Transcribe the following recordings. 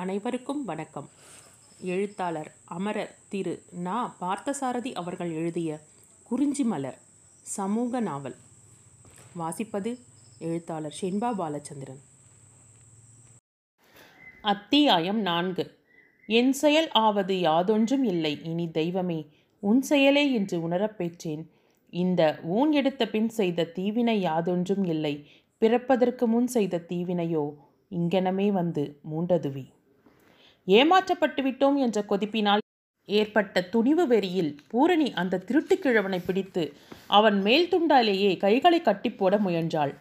அனைவருக்கும் வணக்கம். எழுத்தாளர் அமரர் திரு. நா. பார்த்தசாரதி அவர்கள் எழுதிய குறிஞ்சி மலர் சமூக நாவல். வாசிப்பது எழுத்தாளர் ஷென்பா பாலச்சந்திரன். அத்தியாயம் நான்கு. என் செயல் ஆவது யாதொன்றும் இல்லை. இனி தெய்வமே உன் செயலே என்று உணரப் பெற்றேன். இந்த ஊன் எடுத்த பின் செய்த தீவினை யாதொன்றும் இல்லை. பிறப்பதற்கு முன் செய்த தீவினையோ இங்கனமே வந்து மூண்டதுவி. ஏமாற்றப்பட்டு விட்டோம் என்ற கொதிப்பினால் ஏற்பட்ட துணிவு வெறியில் பூரணி அந்த திருட்டுக்கிழவனை பிடித்து அவன் மேல் துண்டாலேயே கைகளை கட்டிப்போட முயன்றாள்.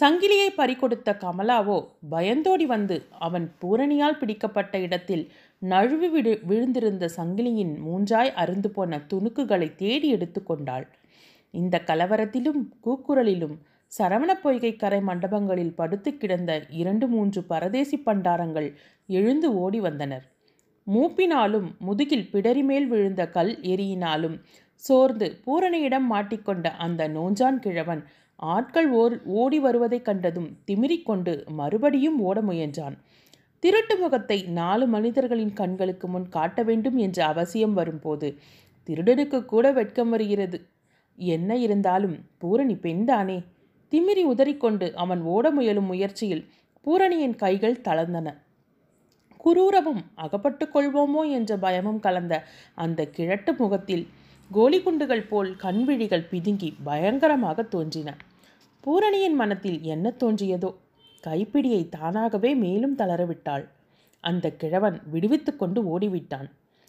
சங்கிலியை பறிகொடுத்த கமலாவோ பயந்தோடி வந்து அவன் பூரணியால் பிடிக்கப்பட்ட இடத்தில் நழுவி விடு விழுந்திருந்த சங்கிலியின் மூன்றாய் அருந்து போன துணுக்குகளை தேடி எடுத்து கொண்டாள். இந்த கலவரத்திலும் கூக்குரலிலும் சரவண பொய்கை கரை மண்டபங்களில் படுத்து கிடந்த இரண்டு மூன்று பரதேசி பண்டாரங்கள் எழுந்து ஓடி வந்தனர். மூப்பினாலும் முதுகில் பிடரி மேல் விழுந்த கல் எரியினாலும் சோர்ந்து பூரணியிடம் மாட்டிக்கொண்ட அந்த நோஞ்சான் கிழவன் ஆட்கள் ஓர் ஓடி வருவதைக் கண்டதும் திமிரிக்கொண்டு மறுபடியும் ஓட முயன்றான். திருட்டு முகத்தை நாலு மனிதர்களின் கண்களுக்கு முன் காட்ட வேண்டும் என்ற அவசியம் வரும்போது திருடனுக்கு கூட வெட்கம் வருகிறது. என்ன இருந்தாலும் பூரணி பெண்தானே? திமிரி உதறிக்கொண்டு அவன் ஓட முயலும் முயற்சியில் பூரணியின் கைகள் தளர்ந்தன. குரூரமும் அகப்பட்டு கொள்வோமோ என்ற பயமும் கலந்த அந்த கிழட்டு முகத்தில் கோலிகுண்டுகள் போல் கண்விழிகள் பிதுங்கி பயங்கரமாக தோன்றின. பூரணியின் மனத்தில் என்ன தோன்றியதோ? கைப்பிடியை தானாகவே மேலும் தளரவிட்டாள். அந்த கிழவன் விடுவித்து கொண்டு ஓடிவிட்டான்.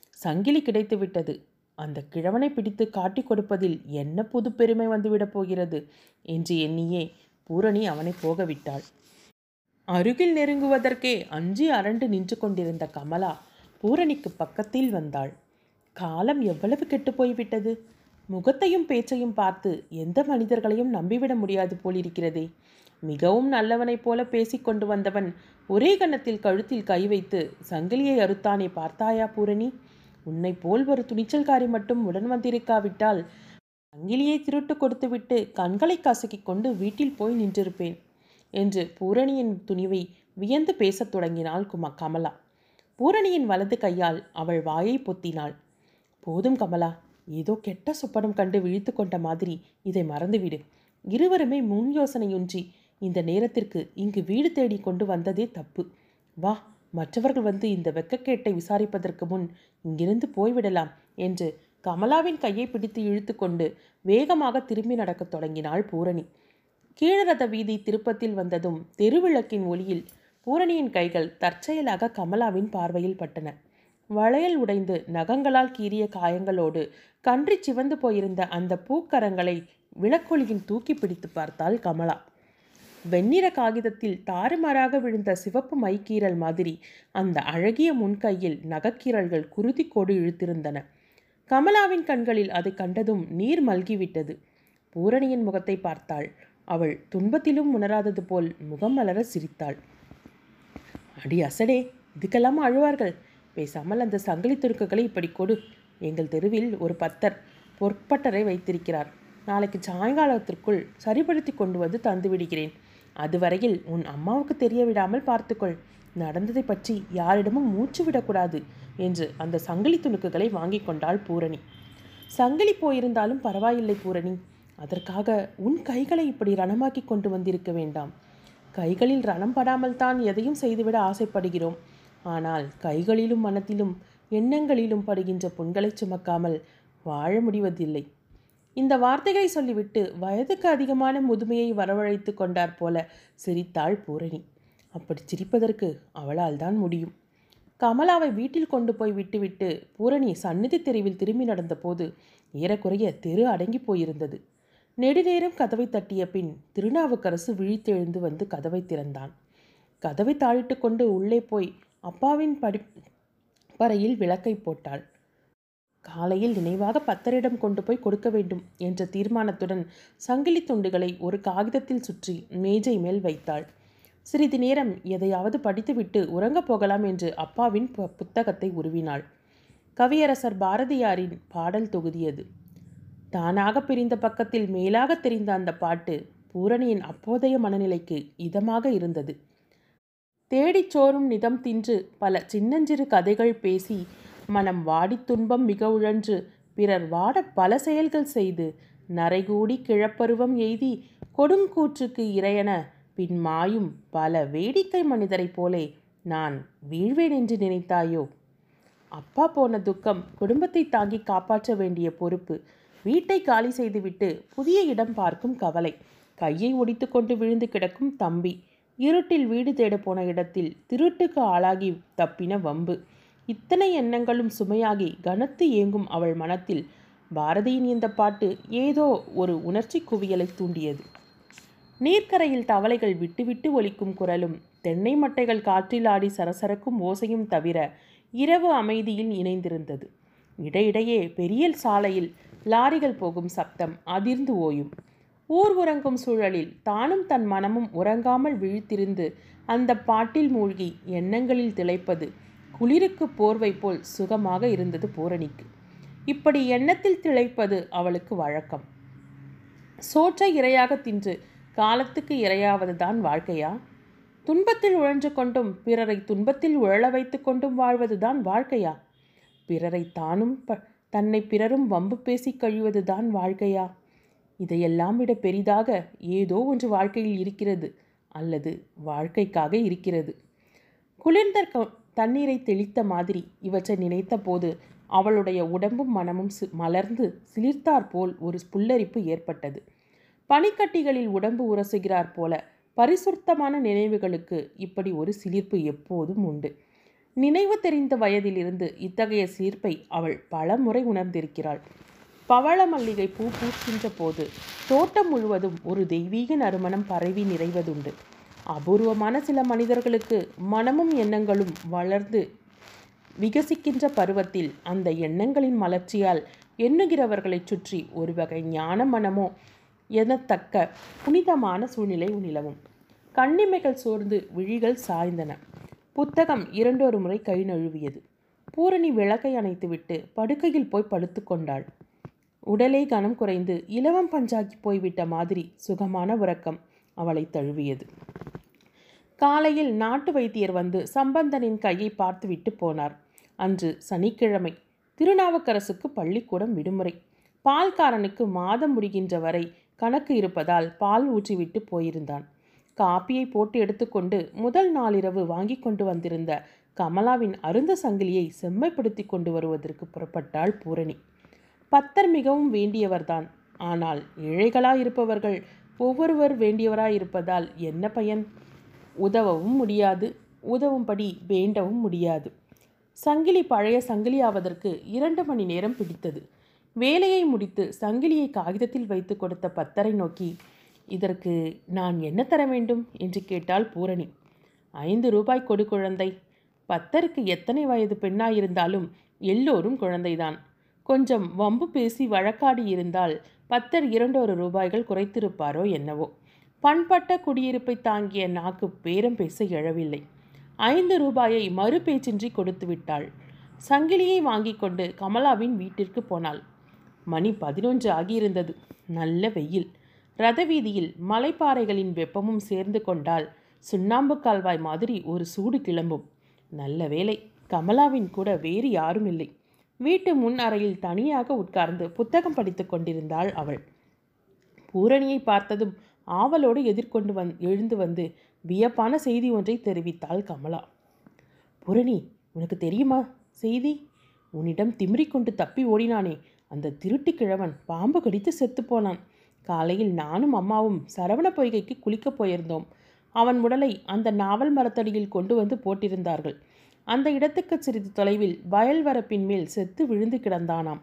சங்கிலி கிடைத்துவிட்டது. அந்த கிழவனை பிடித்து காட்டிக் கொடுப்பதில் என்ன புது பெருமை வந்துவிடப் போகிறது? என்று எண்ணியே பூரணி அவனை போகவிட்டாள். அருகில் நெருங்குவதற்கே அஞ்சி அரண்டு நின்று கொண்டிருந்த கமலா பூரணிக்கு பக்கத்தில் வந்தாள். காலம் எவ்வளவு கெட்டு போய்விட்டது? முகத்தையும் பேச்சையும் பார்த்து எந்த மனிதர்களையும் நம்பிவிட முடியாது போலிருக்கிறதே. மிகவும் நல்லவனைப் போல பேசிக்கொண்டு வந்தவன் ஒரே கணத்தில் கழுத்தில் கை வைத்து சங்கிலியை அறுத்தானே பார்த்தாயா பூரணி? உன்னை போல் ஒரு துணிச்சல்காரி மட்டும் உடன் வந்திருக்காவிட்டால் சங்கிலியை திருட்டு கொடுத்துவிட்டு கண்களை கசக்கிக் கொண்டு வீட்டில் போய் நின்றிருப்பேன் என்று பூரணியின் துணிவை வியந்து பேசத் தொடங்கினாள் கும கமலா பூரணியின் வலது கையால் அவள் வாயை பொத்தினாள். போதும் கமலா ஏதோ கெட்ட சொப்பனம் கண்டு விழித்து கொண்ட மாதிரி இதை மறந்துவிடு. இருவருமே முன் யோசனையொன்றி இந்த நேரத்திற்கு இங்கு வீடு தேடி கொண்டு வந்ததே தப்பு. வா மற்றவர்கள் வந்து இந்த வெக்கக்கேட்டை விசாரிப்பதற்கு முன் இங்கிருந்து போய்விடலாம் என்று கமலாவின் கையை பிடித்து இழுத்து கொண்டு வேகமாக திரும்பி நடக்கத் தொடங்கினாள் பூரணி. கீழரத வீதி திருப்பத்தில் வந்ததும் தெருவிளக்கின் ஒளியில் பூரணியின் கைகள் தற்செயலாக கமலாவின் பார்வையில் பட்டன. வளையல் உடைந்து நகங்களால் கீறிய காயங்களோடு கன்றி சிவந்து போயிருந்த அந்த பூக்கரங்களை விளக்கொலியின் தூக்கி பிடித்து பார்த்தாள் கமலா. வெண்ணிற காகிதத்தில் தாறுமாறாக விழுந்த சிவப்பு மைக்கீரல் மாதிரி அந்த அழகிய முன்கையில் நகக்கீரல்கள் குருதிக்கோடு இழுத்திருந்தன. கமலாவின் கண்களில் அதை கண்டதும் நீர் மல்கிவிட்டது. பூரணியின் முகத்தை பார்த்தாள். அவள் துன்பத்திலும் உணராதது போல் முகம் மலர சிரித்தாள். அடி அசடே இதுக்கெல்லாம் அழுவார்கள். பேசாமல் அந்த சங்கிலி துருக்குகளை இப்படி கொடு. எங்கள் தெருவில் ஒரு பத்தர் பொற்பட்டரை வைத்திருக்கிறார். நாளைக்கு சாயங்காலத்திற்குள் சரிப்படுத்தி கொண்டு வந்து தந்து விடுகிறேன். அதுவரையில் உன் அம்மாவுக்கு தெரிய விடாமல் பார்த்துக்கொள். நடந்ததை பற்றி யாரிடமும் மூச்சு விடக்கூடாது என்று அந்த சங்கிலி துணுக்குகளை வாங்கி கொண்டாள் பூரணி. சங்கிலி போயிருந்தாலும் பரவாயில்லை பூரணி. அதற்காக உன் கைகளை இப்படி ரணமாக்கி கொண்டு வந்திருக்க வேண்டாம். கைகளில் ரணம் படாமல் தான் எதையும் செய்துவிட ஆசைப்படுகிறோம். ஆனால் கைகளிலும் மனத்திலும் எண்ணங்களிலும் படுகின்ற புண்களை சுமக்காமல் வாழ முடிவதில்லை. இந்த வார்த்தைகளை சொல்லிவிட்டு வயதுக்கு அதிகமான முதுமையை வரவழைத்து கொண்டார் போல சிரித்தாள் பூரணி. அப்படி சிரிப்பதற்கு அவளால் தான் முடியும். கமலாவை வீட்டில் கொண்டு போய் விட்டுவிட்டு பூரணி சந்நிதி தெருவில் திரும்பி நடந்தபோது ஏறக்குறைய தெரு அடங்கி போயிருந்தது. நெடுநேரம் கதவை தட்டிய பின் திருநாவுக்கரசு விழித்தெழுந்து வந்து கதவை திறந்தான். கதவை தாழிட்டு கொண்டு உள்ளே போய் அப்பாவின் படி பறையில் விளக்கை போட்டாள். காலையில் நினைவாக பத்தரிடம் கொண்டு போய் கொடுக்க வேண்டும் என்ற தீர்மானத்துடன் சங்கிலி துண்டுகளை ஒரு காகிதத்தில் சுற்றி மேஜை மேல் வைத்தாள். சிறிது நேரம் எதையாவது படித்துவிட்டு உறங்கப் போகலாம் என்று அப்பாவின் பு- புத்தகத்தை உருவினாள். கவியரசர் பாரதியாரின் பாடல் தொகுதியது. தானாக பிரிந்த பக்கத்தில் மேலாக தெரிந்த அந்த பாட்டு பூரணியின் அப்போதைய மனநிலைக்கு இதமாக இருந்தது. தேடிச் சோறும் நிதம் தின்று பல சின்னஞ்சிறு கதைகள் பேசி மனம் வாடித் துன்பம் மிக உழன்று பிறர் வாட பல செயல்கள் செய்து நரைகூடி கிழப்பருவம் எய்தி கொடுங்கூற்றுக்கு இறையன பின் மாயும் பல வேடிக்கை மனிதரைப் போலே நான் வீழ்வேன் என்று நினைத்தாயோ? அப்பா போன துக்கம் குடும்பத்தை தாங்கி காப்பாற்ற வேண்டிய பொறுப்பு வீட்டை காலி செய்துவிட்டு புதிய இடம் பார்க்கும் கவலை கையை ஒடித்துக்கொண்டு விழுந்து கிடக்கும் தம்பி இருட்டில் வீடு தேட போன இடத்தில் திருட்டுக்கு ஆளாகி தப்பின வம்பு இத்தனை எண்ணங்களும் சுமையாகி கனத்து ஏங்கும் அவள் மனத்தில் பாரதியின் இந்த பாட்டு ஏதோ ஒரு உணர்ச்சி குவியலை தூண்டியது. நீர்க்கரையில் தவளைகள் விட்டுவிட்டு ஒலிக்கும் குரலும் தென்னை மட்டைகள் காற்றில் ஆடி சரசரக்கும் ஓசையும் தவிர இரவு அமைதியில் இணைந்திருந்தது. இடையிடையே பெரிய சாலையில் லாரிகள் போகும் சப்தம் அதிர்ந்து ஓயும். ஊர் உறங்கும் சூழலில் தானும் தன் மனமும் உறங்காமல் விழித்திருந்து அந்த பாட்டில் மூழ்கி எண்ணங்களில் திளைப்பது குளிருக்கு போர்வை போல் சுகமாக இருந்தது பூரணிக்கு. இப்படி எண்ணத்தில் திளைப்பது அவளுக்கு வழக்கம். சோற்றை இரையாக தின்று காலத்துக்கு இரையாவதுதான் வாழ்க்கையா? துன்பத்தில் உழன்று கொண்டும் பிறரை துன்பத்தில் உழல வைத்து கொண்டும் வாழ்வதுதான் வாழ்க்கையா? பிறரை தானும் ப தன்னை பிறரும் வம்பு பேசி கழிவதுதான் வாழ்க்கையா? இதையெல்லாம் விட பெரிதாக ஏதோ ஒன்று வாழ்க்கையில் இருக்கிறது அல்லது வாழ்க்கைக்காக இருக்கிறது. குளிர்ந்த க தண்ணீரை தெளித்த மாதிரி இவற்றை நினைத்தபோது அவளுடைய உடம்பும் மனமும் சி மலர்ந்து சிலிர்த்தாற்போல் ஒரு புல்லரிப்பு ஏற்பட்டது. பனிக்கட்டிகளில் உடம்பு உரசுகிறார் போல பரிசுத்தமான நினைவுகளுக்கு இப்படி ஒரு சிலிர்ப்பு எப்போதும் உண்டு. நினைவு தெரிந்த வயதிலிருந்து இத்தகைய சிலிர்ப்பை அவள் பல முறை உணர்ந்திருக்கிறாள். பவள மல்லிகை பூ பூக்கின்ற போது தோட்டம் முழுவதும் ஒரு தெய்வீக நறுமணம் பரவி நிறைவதுண்டு. அபூர்வமான சில மனிதர்களுக்கு மனமும் எண்ணங்களும் வளர்ந்து விகசிக்கின்ற பருவத்தில் அந்த எண்ணங்களின் மலர்ச்சியால் எண்ணுகிறவர்களைச் சுற்றி ஒரு வகை ஞான மனமோ எனத்தக்க புனிதமான சூழ்நிலை நிலவும். கண்ணிமைகள் சோர்ந்து விழிகள் சாய்ந்தன. புத்தகம் இரண்டொரு முறை கை நழுவியது. பூரணி விளக்கை அணைத்துவிட்டு படுக்கையில் போய் படுத்து கொண்டாள். உடலே கனம் குறைந்து இலவம் பஞ்சாக்கி போய்விட்ட மாதிரி சுகமான உறக்கம் அவளை தழுவியது. காலையில் நாட்டு வைத்தியர் வந்து சம்பந்தனின் கையை பார்த்துவிட்டு போனார். அன்று சனிக்கிழமை திருநாவுக்கரசுக்கு பள்ளிக்கூடம் விடுமுறை. பால்காரனுக்கு மாதம் முடிகின்ற வரை கணக்கு இருப்பதால் பால் ஊற்றிவிட்டு போயிருந்தான். காப்பியை போட்டு எடுத்துக்கொண்டு முதல் நாளிரவு வாங்கி கொண்டு வந்திருந்த கமலாவின் அருந்த சங்கிலியை செம்மைப்படுத்தி கொண்டு வருவதற்கு புறப்பட்டாள் பூரணி. பத்தர் மிகவும் வேண்டியவர்தான். ஆனால் ஏழைகளாயிருப்பவர்கள் ஒவ்வொருவர் வேண்டியவராயிருப்பதால் என்ன பயன்? உதவவும் முடியாது. உதவும்படி வேண்டவும் முடியாது. சங்கிலி பழைய சங்கிலியாவதற்கு இரண்டு மணி நேரம் பிடித்தது. வேலையை முடித்து சங்கிலியை காகிதத்தில் வைத்து கொடுத்த பத்தரை நோக்கி இதற்கு நான் என்ன தர வேண்டும்? என்று கேட்டாள் பூரணி. ஐந்து ரூபாய் கொடு குழந்தை. பத்தருக்கு எத்தனை வயது பெண்ணாயிருந்தாலும் எல்லோரும் குழந்தைதான். கொஞ்சம் வம்பு பேசி வழக்காடி இருந்தால் பத்தர் இரண்டொரு ரூபாய்கள் குறைத்திருப்பாரோ என்னவோ. பண்பட்ட குடியிருப்பை தாங்கிய நாக்கு பேரம் பேச எழவில்லை. ஐந்து ரூபாயை மறு பேச்சின்றி கொடுத்து விட்டாள். சங்கிலியை வாங்கி கொண்டு கமலாவின் வீட்டிற்கு போனாள். மணி பதினொன்று ஆகியிருந்தது. நல்ல வெயில். ரத வீதியில் மலைப்பாறைகளின் வெப்பமும் சேர்ந்து கொண்டால் சுண்ணாம்பு கால்வாய் மாதிரி ஒரு சூடு கிளம்பும். நல்ல வேலை கமலாவின் கூட வேறு யாரும் இல்லை. வீட்டு முன் அறையில் தனியாக உட்கார்ந்து புத்தகம் படித்து கொண்டிருந்தாள் அவள். பூரணியை பார்த்ததும் ஆவலோடு எதிர்கொண்டு வந் எழுந்து வந்து வியப்பான செய்தி ஒன்றை தெரிவித்தாள் கமலா. பூரணி உனக்கு தெரியுமா செய்தி? உன்னிடம் திமிரிக்கொண்டு தப்பி ஓடினானே. அந்த திருட்டு கிழவன் பாம்பு கடித்து செத்துப்போனான் காலையில் நானும் அம்மாவும் சரவண பொய்கைக்கு குளிக்கப் போயிருந்தோம். அவன் உடலை அந்த நாவல் மரத்தடியில் கொண்டு வந்து போட்டிருந்தார்கள். அந்த இடத்துக்கு சிறிது தொலைவில் வயல் வரப்பின் மேல் செத்து விழுந்து கிடந்தானாம்.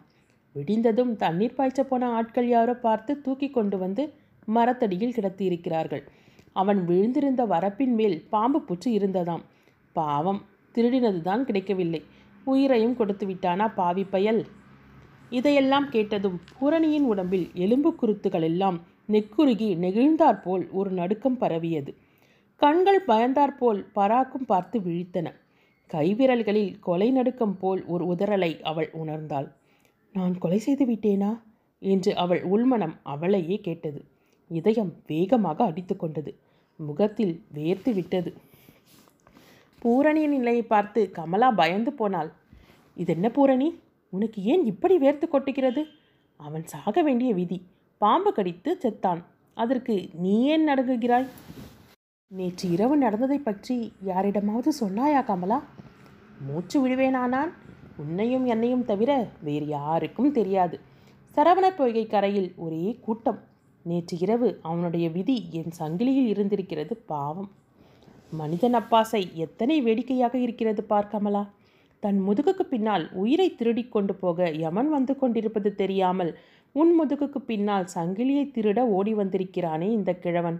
விடிந்ததும் தண்ணீர் பாய்ச்ச போன ஆட்கள் யாரோ பார்த்து தூக்கி கொண்டு வந்து மரத்தடியில் கிடத்தியிருக்கிறார்கள். அவன் விழுந்திருந்த வரப்பின் மேல் பாம்பு புற்று இருந்ததாம். பாவம் திருடினதுதான் கிடைக்கவில்லை. உயிரையும் கொடுத்து விட்டானா பாவி பயல்? இதையெல்லாம் கேட்டதும் பூரணியின் உடம்பில் எலும்பு குருத்துகள் எல்லாம் நெக்குருகி நெகிழ்ந்தாற்போல் ஒரு நடுக்கம் பரவியது. கண்கள் பயந்தாற்போல் பராக்கும் பார்த்து விழித்தன. கைவிரல்களில் கொலை நடுக்கம் போல் ஒரு உதறலை அவள் உணர்ந்தாள். நான் கொலை செய்து விட்டேனா? என்று அவள் உள்மனம் அவளையே கேட்டது. இதயம் வேகமாக அடித்து கொண்டது. முகத்தில் வேர்த்து விட்டது. பூரணியின் நிலையை பார்த்து கமலா பயந்து போனாள். இதென்ன பூரணி? உனக்கு ஏன் இப்படி வேர்த்து கொட்டுகிறது? அவன் சாக வேண்டிய விதி. பாம்பு கடித்து செத்தான். அதற்கு நீ ஏன் நடுங்குகிறாய்? நேற்று இரவு நடந்ததை பற்றி யாரிடமாவது சொன்னாயா கமலா? மூச்சு விடுவேனானான். உன்னையும் என்னையும் தவிர வேறு யாருக்கும் தெரியாது. சரவண பொய்கை கரையில் ஒரே கூட்டம். நேற்று இரவு அவனுடைய விதி என் சங்கிலியில் இருந்திருக்கிறது பாவம். மனிதன் அப்பாசை எத்தனை வேடிக்கையாக இருக்கிறது பார்க்கமலா தன் முதுகுக்கு பின்னால் உயிரை திருடி கொண்டு போக யமன் வந்து கொண்டிருப்பது தெரியாமல் உன் முதுகுக்கு பின்னால் சங்கிலியை திருட ஓடி வந்திருக்கிறானே இந்த கிழவன்.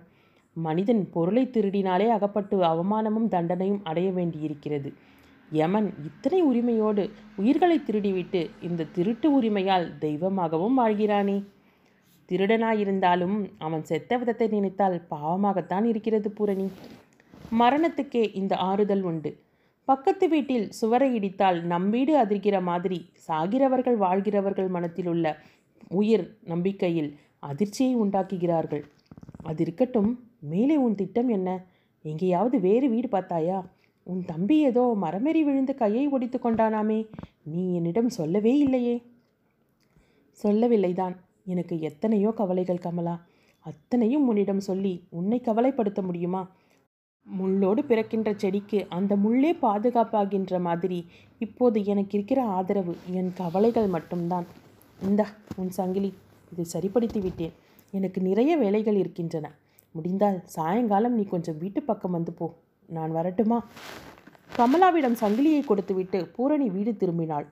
மனிதன் பொருளை திருடினாலே அகப்பட்டு அவமானமும் தண்டனையும் அடைய வேண்டியிருக்கிறது. யமன் இத்தனை உரிமையோடு உயிர்களை திருடிவிட்டு இந்த திருட்டு உரிமையால் தெய்வமாகவும் வாழ்கிறானே. திருடனாயிருந்தாலும் அவன் செத்த விதத்தை நினைத்தால் பாவமாகத்தான் இருக்கிறது பூரணி. மரணத்துக்கே இந்த ஆறுதல் உண்டு. பக்கத்து வீட்டில் சுவரை இடித்தால் நம் வீடு அதிர்கிற மாதிரி சாகிறவர்கள் வாழ்கிறவர்கள் மனத்தில் உள்ள உயிர் நம்பிக்கையில் அதிர்ச்சியை உண்டாக்குகிறார்கள். அது இருக்கட்டும் மேலே உன் திட்டம் என்ன? எங்கேயாவது வேறு வீடு பார்த்தாயா? உன் தம்பி ஏதோ மரமேறி விழுந்து கையை ஒடித்து கொண்டானாமே நீ என்னிடம் சொல்லவே இல்லையே. சொல்லவில்லைதான். எனக்கு எத்தனையோ கவலைகள் கமலா. அத்தனையும் உன்னிடம் சொல்லி உன்னை கவலைப்படுத்த முடியுமா? முள்ளோடு பிறக்கின்ற செடிக்கு அந்த முள்ளே பாதுகாப்பாகின்ற மாதிரி இப்போது எனக்கு இருக்கிற ஆதரவு என் கவலைகள் மட்டும்தான். இந்தா உன் சங்கிலி. இதை சரிப்படுத்தி விட்டேன். எனக்கு நிறைய வேலைகள் இருக்கின்றன. முடிந்தால் சாயங்காலம் நீ கொஞ்சம் வீட்டு பக்கம் வந்து போ. நான் வரட்டுமா? கமலாவிடம் சங்கிலியை கொடுத்துவிட்டு பூரணி வீடு திரும்பினாள்.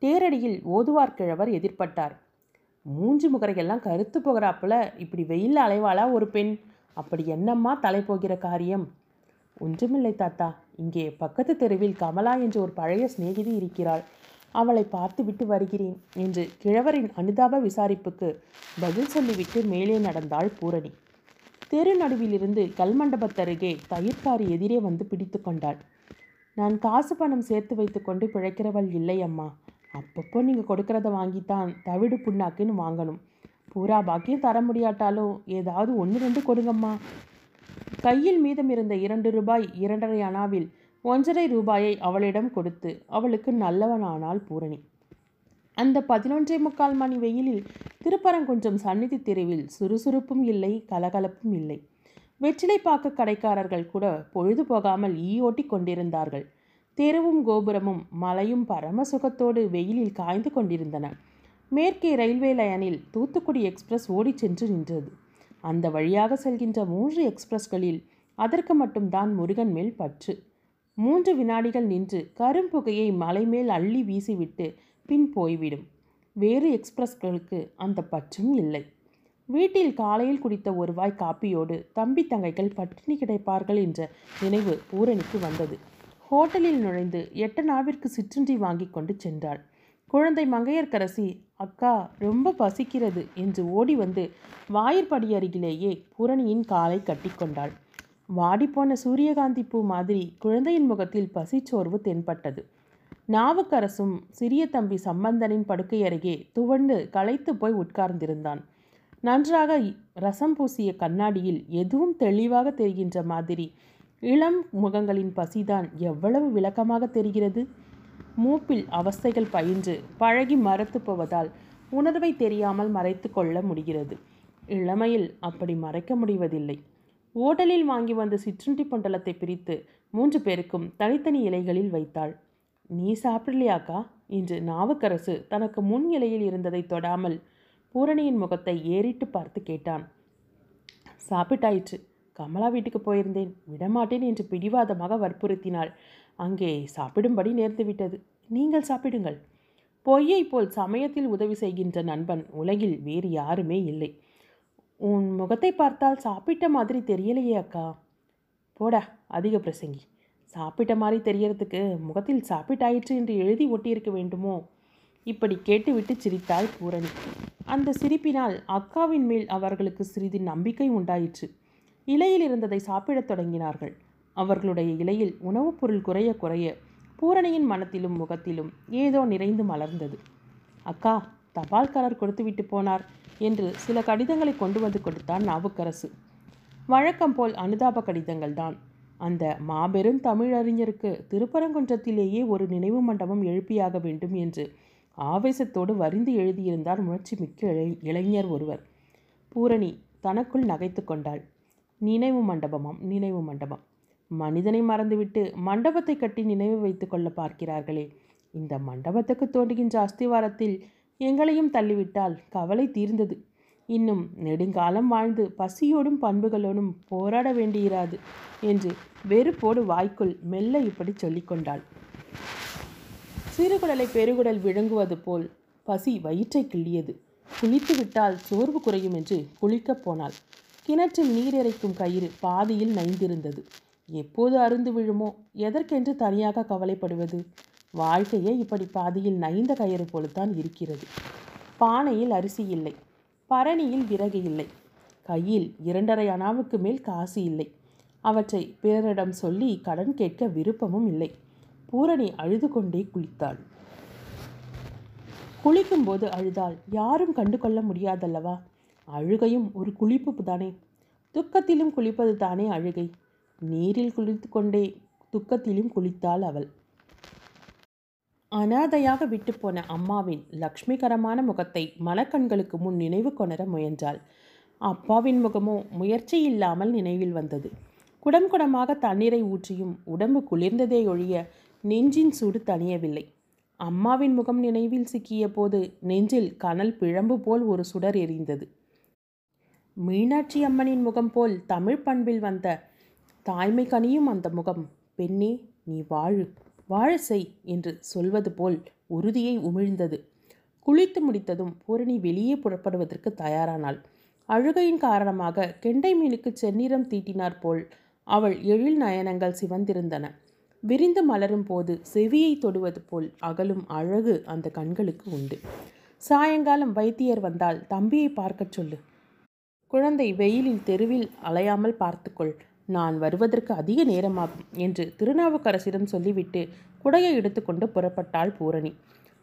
தேரடியில் ஓதுவார் கிழவர் எதிர்பட்டார். மூஞ்சி முகரையெல்லாம் கருத்து போகிறாப்புல. இப்படி வெயில் அலைவாளா ஒரு பெண்? அப்படி என்னம்மா தலை போகிற காரியம்? ஒன்றுமில்லை தாத்தா. இங்கே பக்கத்து தெருவில் கமலா என்ற ஒரு பழைய சிநேகிதி இருக்கிறாள். அவளை பார்த்துவிட்டு வருகிறேன் என்று கிழவரின் அனுதாப விசாரிப்புக்கு பதில் சொல்லிவிட்டு மேலே நடந்தாள் பூரணி. தெரு நடுவிலிருந்து கல்மண்டபத்தருகே தயிர்காரி எதிரே வந்து பிடித்து கொண்டாள். நான் காசு பணம் சேர்த்து வைத்துக்கொண்டு பிழைக்கிறவள் இல்லை அம்மா. அப்பப்போ நீங்கள் கொடுக்கறத வாங்கித்தான் தவிடு புண்ணாக்குன்னு வாங்கணும். பூரா பாக்கியம் தர முடியாட்டாலும் ஏதாவது ஒன்று ரெண்டு கொடுங்கம்மா. கையில் மீதம் இருந்த இரண்டு ரூபாய் இரண்டரை அணாவில் ஒன்றரை ரூபாயை அவளிடம் கொடுத்து அவளுக்கு நல்லவனானாள் பூரணி. அந்த பதினொன்றே முக்கால் மணி வெயிலில் திருப்பரங்குன்றம் சந்நிதி தெருவில் சுறுசுறுப்பும் இல்லை கலகலப்பும் இல்லை. வெற்றிலை பாக்க கடைக்காரர்கள் கூட பொழுது போகாமல் ஈயோட்டி கொண்டிருந்தார்கள். தெருவும் கோபுரமும் மலையும் பரம சுகத்தோடு வெயிலில் காய்ந்து கொண்டிருந்தன. மேற்கே ரயில்வே லயனில் தூத்துக்குடி எக்ஸ்பிரஸ் ஓடிச் சென்று நின்றது. அந்த வழியாக செல்கின்ற மூன்று எக்ஸ்பிரஸ்களில் அதற்கு மட்டும்தான் முருகன் மேல் பற்று. மூன்று வினாடிகள் நின்று கரும்புகையை மலை மேல் அள்ளி வீசிவிட்டு பின் போய்விடும். வேறு எக்ஸ்பிரஸ்களுக்கு அந்த பற்றும் இல்லை. வீட்டில் காலையில் குடித்த ஒரு வாய் காப்பியோடு தம்பி தங்கைகள் பட்டினி கிடைப்பார்கள் என்ற நினைவு பூரணிக்கு வந்தது. ஹோட்டலில் நுழைந்து எட்ட நாவிற்கு சிற்றுண்டி வாங்கி கொண்டு சென்றாள். குழந்தை மங்கையர்க்கரசி அக்கா ரொம்ப பசிக்கிறது என்று ஓடி வந்து வாயிற்படி அருகிலேயே பூரணியின் காலை கட்டிக்கொண்டாள் வாடிப்போன சூரியகாந்தி பூ மாதிரி குழந்தையின் முகத்தில் பசிச்சோர்வு தென்பட்டது. நாவுக்கரசும் சிறிய தம்பி சம்பந்தனின் படுக்கை அருகே துவண்டு களைத்து போய் உட்கார்ந்திருந்தான். நன்றாக ரசம் பூசிய கண்ணாடியில் எதுவும் தெளிவாக தெரிகின்ற மாதிரி இளம் முகங்களின் பசிதான் எவ்வளவு விளக்கமாக தெரிகிறது? மூப்பில் அவஸ்தைகள் பயின்று பழகி மறத்து போவதால் உணர்வை தெரியாமல் மறைத்து கொள்ள முடிகிறது. இளமையில் அப்படி மறைக்க முடிவதில்லை. ஓட்டலில் வாங்கி வந்த சிற்றுண்டி பொண்டலத்தை பிரித்து மூன்று பேருக்கும் தனித்தனி இலைகளில் வைத்தாள். நீ சாப்பிடலையாக்கா? என்று நாவுக்கரசு தனக்கு முன் இலையில் இருந்ததை தொடாமல் பூரணியின் முகத்தை ஏறிட்டு பார்த்து கேட்டான். சாப்பிட்டாயிற்று. கமலா வீட்டுக்கு போயிருந்தேன். விடமாட்டேன் என்று பிடிவாதமாக வற்புறுத்தினாள். அங்கே சாப்பிடும்படி நேர்ந்துவிட்டது. நீங்கள் சாப்பிடுங்கள். பொய்யை போல் சமயத்தில் உதவி செய்கின்ற நண்பன் உலகில் வேறு யாருமே இல்லை. உன் முகத்தை பார்த்தால் சாப்பிட்ட மாதிரி தெரியலையே அக்கா. போடா அதிக பிரசங்கி. சாப்பிட்ட மாதிரி தெரியறதுக்கு முகத்தில் சாப்பிட்டாயிற்று என்று எழுதி ஒட்டியிருக்க வேண்டுமோ? இப்படி கேட்டுவிட்டு சிரித்தாள் பூரணி. அந்த சிரிப்பினால் அக்காவின் மேல் அவர்களுக்கு சிறிது நம்பிக்கை உண்டாயிற்று. இலையில் இருந்ததை சாப்பிடத் தொடங்கினார்கள். அவர்களுடைய இலையில் உணவுப் பொருள் குறைய குறைய பூரணியின் மனத்திலும் முகத்திலும் ஏதோ நிறைந்து மலர்ந்தது. அக்கா தபால்காரர் கொடுத்துவிட்டு போனார் என்று சில கடிதங்களை கொண்டு வந்து கொடுத்தான் நாவுக்கரசு. வழக்கம் போல் அனுதாப கடிதங்கள் தான். அந்த மாபெரும் தமிழறிஞருக்கு திருப்பரங்குன்றத்திலேயே ஒரு நினைவு மண்டபம் எழுப்பியாக வேண்டும் என்று ஆவேசத்தோடு வரிந்து எழுதியிருந்தார் உணர்ச்சி மிக்க இளை இளைஞர் ஒருவர். பூரணி தனக்குள் நகைத்து கொண்டாள். நினைவு மண்டபமாம் நினைவு மண்டபம். மனிதனை மறந்துவிட்டு மண்டபத்தை கட்டி நினைவு வைத்து கொள்ள பார்க்கிறார்களே. இந்த மண்டபத்துக்கு தோன்றுகின்ற அஸ்திவாரத்தில் எங்களையும் தள்ளிவிட்டால் கவலை தீர்ந்தது. இன்னும் நெடுங்காலம் வாழ்ந்து பசியோடும் பண்புகளோடும் போராட வேண்டியிராது என்று வெறுப்போடு வாய்க்குள் மெல்ல இப்படி சொல்லிக்கொண்டாள் சிறுகுடலை பெருகுடல் விழுங்குவது போல் பசி வயிற்றை கிள்ளியது. குளித்து விட்டால் சோர்வு குறையும் என்று குளிக்கப் போனாள். கிணற்றில் நீர் இறைக்கும் கயிறு பாதியில் நைந்திருந்தது. எப்போது அருந்து விழுமோ? எதற்கென்று தனியாக கவலைப்படுவது? வாழ்க்கையே இப்படி பாதியில் நைந்த கயிறு போலத்தான் இருக்கிறது. பானையில் அரிசி இல்லை. பரணியில் விறகு இல்லை. கையில் இரண்டரை அணாவுக்கு மேல் காசு இல்லை. அவற்றை பிறரிடம் சொல்லி கடன் கேட்க விருப்பமும் இல்லை. பூரணி அழுது கொண்டே குளித்தாள். குளிக்கும்போது அழுதால் யாரும் கண்டு கொள்ள முடியாதல்லவா? அழுகையும் ஒரு குளிப்பு தானே துக்கத்திலும் குளிப்பது தானே அழுகை. நீரில் குளித்து கொண்டே துக்கத்திலும் குளித்தாள் அவள். அனாதையாக விட்டுப்போன அம்மாவின் லக்ஷ்மிகரமான முகத்தை மனக்கண்களுக்கு முன் நினைவு கொணர முயன்றாள். அப்பாவின் முகமோ முயற்சி இல்லாமல் நினைவில் வந்தது. குடம் குடமாக தண்ணீரை ஊற்றியும் உடம்பு குளிர்ந்ததே ஒழிய நெஞ்சின் சூடு தணியவில்லை. அம்மாவின் முகம் நினைவில் சிக்கிய போது நெஞ்சில் கனல் பிழம்பு போல் ஒரு சுடர் எரிந்தது. மீனாட்சி அம்மனின் முகம் போல் தமிழ் பண்பில் வந்த தாய்மை கனியும் அந்த முகம். பெண்ணே நீ வாழு வாழ செய் என்று சொல்வது போல் உறுதியை உமிழ்ந்தது. குளித்து முடித்ததும் பூரணி வெளியே புறப்படுவதற்கு தயாரானாள். அழுகையின் காரணமாக கெண்டை மீனுக்கு செந்நிறம் தீட்டினார் போல் அவள் எழில் நயனங்கள் சிவந்திருந்தன. விரிந்து மலரும் போது செவியை தொடுவது போல் அகலும் அழகு அந்த கண்களுக்கு உண்டு. சாயங்காலம் வைத்தியர் வந்தால் தம்பியை பார்க்கச் சொல்லு. குழந்தை வெயிலில் தெருவில் அலையாமல் பார்த்துக்கொள். நான் வருவதற்கு அதிக நேரமாகும் என்று திருநாவுக்கரசிடம் சொல்லிவிட்டு குடையை எடுத்துக்கொண்டு புறப்பட்டாள் பூரணி.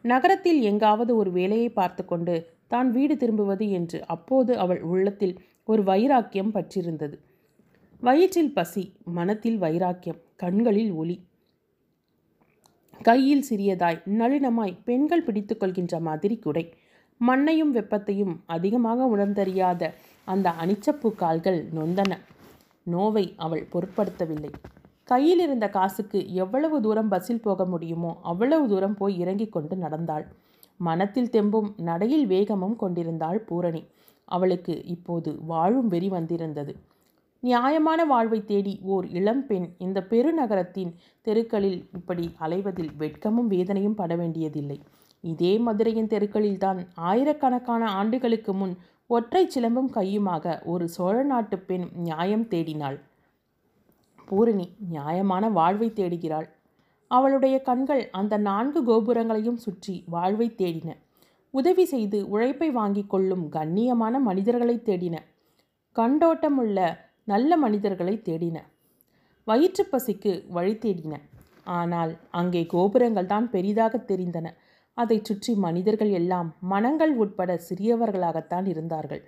நகரத்தில் எங்காவது ஒரு வேலையை பார்த்து கொண்டு தான் வீடு திரும்புவது என்று அப்போது அவள் உள்ளத்தில் ஒரு வைராக்கியம் பற்றிருந்தது. வயிற்றில் பசி மனத்தில் வைராக்கியம் கண்களில் ஒளி கையில் சிறியதாய் நளினமாய் பெண்கள் பிடித்து கொள்கின்ற மாதிரி குடை. மண்ணையும் வெப்பத்தையும் அதிகமாக உணர்ந்தறியாத அந்த அனிச்சப்பூ கால்கள் நொந்தன. நோவை அவள் பொருட்படுத்தவில்லை. கையில் இருந்த காசுக்கு எவ்வளவு தூரம் பஸ்ஸில் போக முடியுமோ அவ்வளவு தூரம் போய் இறங்கிக் கொண்டு நடந்தாள். மனத்தில் தெம்பும் நடையில் வேகமும் கொண்டிருந்தாள் பூரணி. அவளுக்கு இப்போது வாழும் வெறி வந்திருந்தது. நியாயமான வாழ்வை தேடி ஓர் இளம்பெண் இந்த பெருநகரத்தின் தெருக்களில் இப்படி அலைவதில் வெட்கமும் வேதனையும் பட வேண்டியதில்லை. இதே மதுரையின் தெருக்களில்தான் ஆயிரக்கணக்கான ஆண்டுகளுக்கு முன் ஒற்றை சிலம்பும் கையுமாக ஒரு சோழ நாட்டு பெண் நியாயம் தேடினாள். பூரணி நியாயமான வாழ்வை தேடுகிறாள். அவளுடைய கண்கள் அந்த நான்கு கோபுரங்களையும் சுற்றி வாழ்வை தேடின. உதவி செய்து உழைப்பை வாங்கிக் கொள்ளும் கண்ணியமான மனிதர்களை தேடின. கண்டோட்டமுள்ள நல்ல மனிதர்களை தேடின. வயிற்று பசிக்கு வழி தேடின. ஆனால் அங்கே கோபுரங்கள் தான் பெரிதாக தெரிந்தன. அதைச் சுற்றி மனிதர்கள் எல்லாம் மனங்கள் உட்பட சிறியவர்களாகத்தான் இருந்தார்கள்.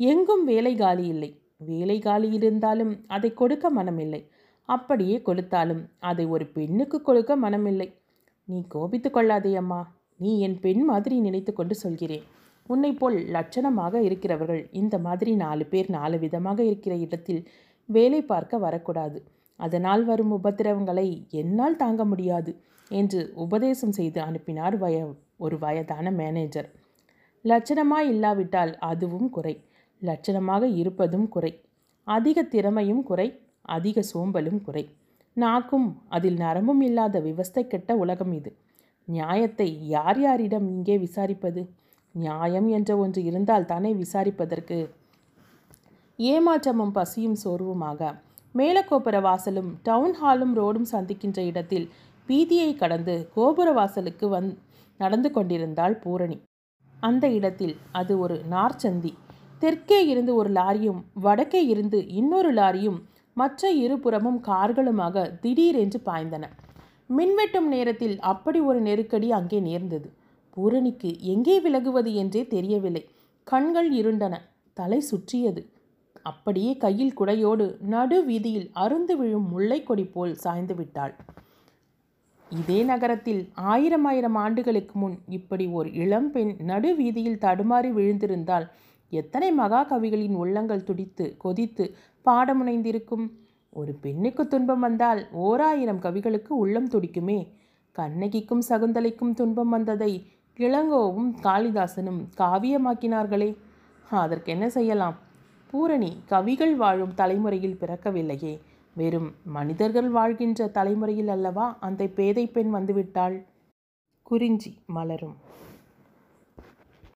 எங்கும் வேலை காலி இல்லை. வேலை காலி இருந்தாலும் அதை கொடுக்க மனமில்லை அப்படியே கொடுத்தாலும் அதை ஒரு பெண்ணுக்கு கொடுக்க மனமில்லை நீ கோபித்து கொள்ளாதே அம்மா. நீ என் பெண் மாதிரி நினைத்து கொண்டு சொல்கிறேன். உன்னை போல் லட்சணமாக இருக்கிறவர்கள் இந்த மாதிரி நாலு பேர் நாலு விதமாக இருக்கிற இடத்தில் வேலை பார்க்க வரக்கூடாது. அதனால் வரும் உபத்திரவங்களை என்னால் தாங்க முடியாது. என்று உபதேசம் செய்து அனுப்பினார் வய ஒரு வயதான மேனேஜர் லட்சணமாக இல்லாவிட்டால் அதுவும் குறை. லட்சணமாக இருப்பதும் குறை. அதிக திறமையும் குறை. அதிக சோம்பலும் குறை. நாக்கும் அதில் நரம்பும் இல்லாத விவஸ்தை கெட்ட உலகம் இது. நியாயத்தை யார் யாரிடம் இங்கே விசாரிப்பது? நியாயம் என்ற ஒன்று இருந்தால் தானே விசாரிப்பதற்கு? ஏமாற்றமும் பசியும் சோர்வுமாக. மேலக்கோப்புர வாசலும் டவுன் ஹாலும் ரோடும் சந்திக்கின்ற இடத்தில் வீதியை கடந்து கோபுர வாசலுக்கு வந் நடந்து கொண்டிருந்தாள் பூரணி. அந்த இடத்தில் அது ஒரு நார்ச்சந்தி தெற்கே இருந்து ஒரு லாரியும் வடக்கே இருந்து இன்னொரு லாரியும் மற்ற இருபுறமும் கார்களுமாக திடீரென்று பாய்ந்தன. மின்வெட்டும் நேரத்தில் அப்படி ஒரு நெருக்கடி அங்கே நேர்ந்தது. பூரணிக்கு எங்கே விலகுவது என்றே தெரியவில்லை. கண்கள் இருண்டன. தலை சுற்றியது. அப்படியே கையில் குடையோடு நடு வீதியில் அருந்து விழும் முல்லைக்கொடி போல் சாய்ந்து விட்டாள். இதே நகரத்தில் ஆயிரம் ஆயிரம் ஆண்டுகளுக்கு முன் இப்படி ஒரு இளம்பெண் நடு வீதியில் தடுமாறி விழுந்திருந்தால் எத்தனை மகா கவிகளின் உள்ளங்கள் துடித்து கொதித்து பாடமுனைந்திருக்கும்? ஒரு பெண்ணுக்கு துன்பம் வந்தால் ஓராயிரம் கவிகளுக்கு உள்ளம் துடிக்குமே. கண்ணகிக்கும் சகுந்தலைக்கும் துன்பம் வந்ததை இளங்கோவும் காளிதாசனும் காவியமாக்கினார்களே. அதற்கு என்ன செய்யலாம்? பூரணி கவிகள் வாழும் தலைமுறையில் பிறக்கவில்லையே. வெறும் மனிதர்கள் வாழ்கின்ற தலைமுறையில் அல்லவா அந்த பேதை பெண் வந்துவிட்டாள்? குறிஞ்சி மலரும்.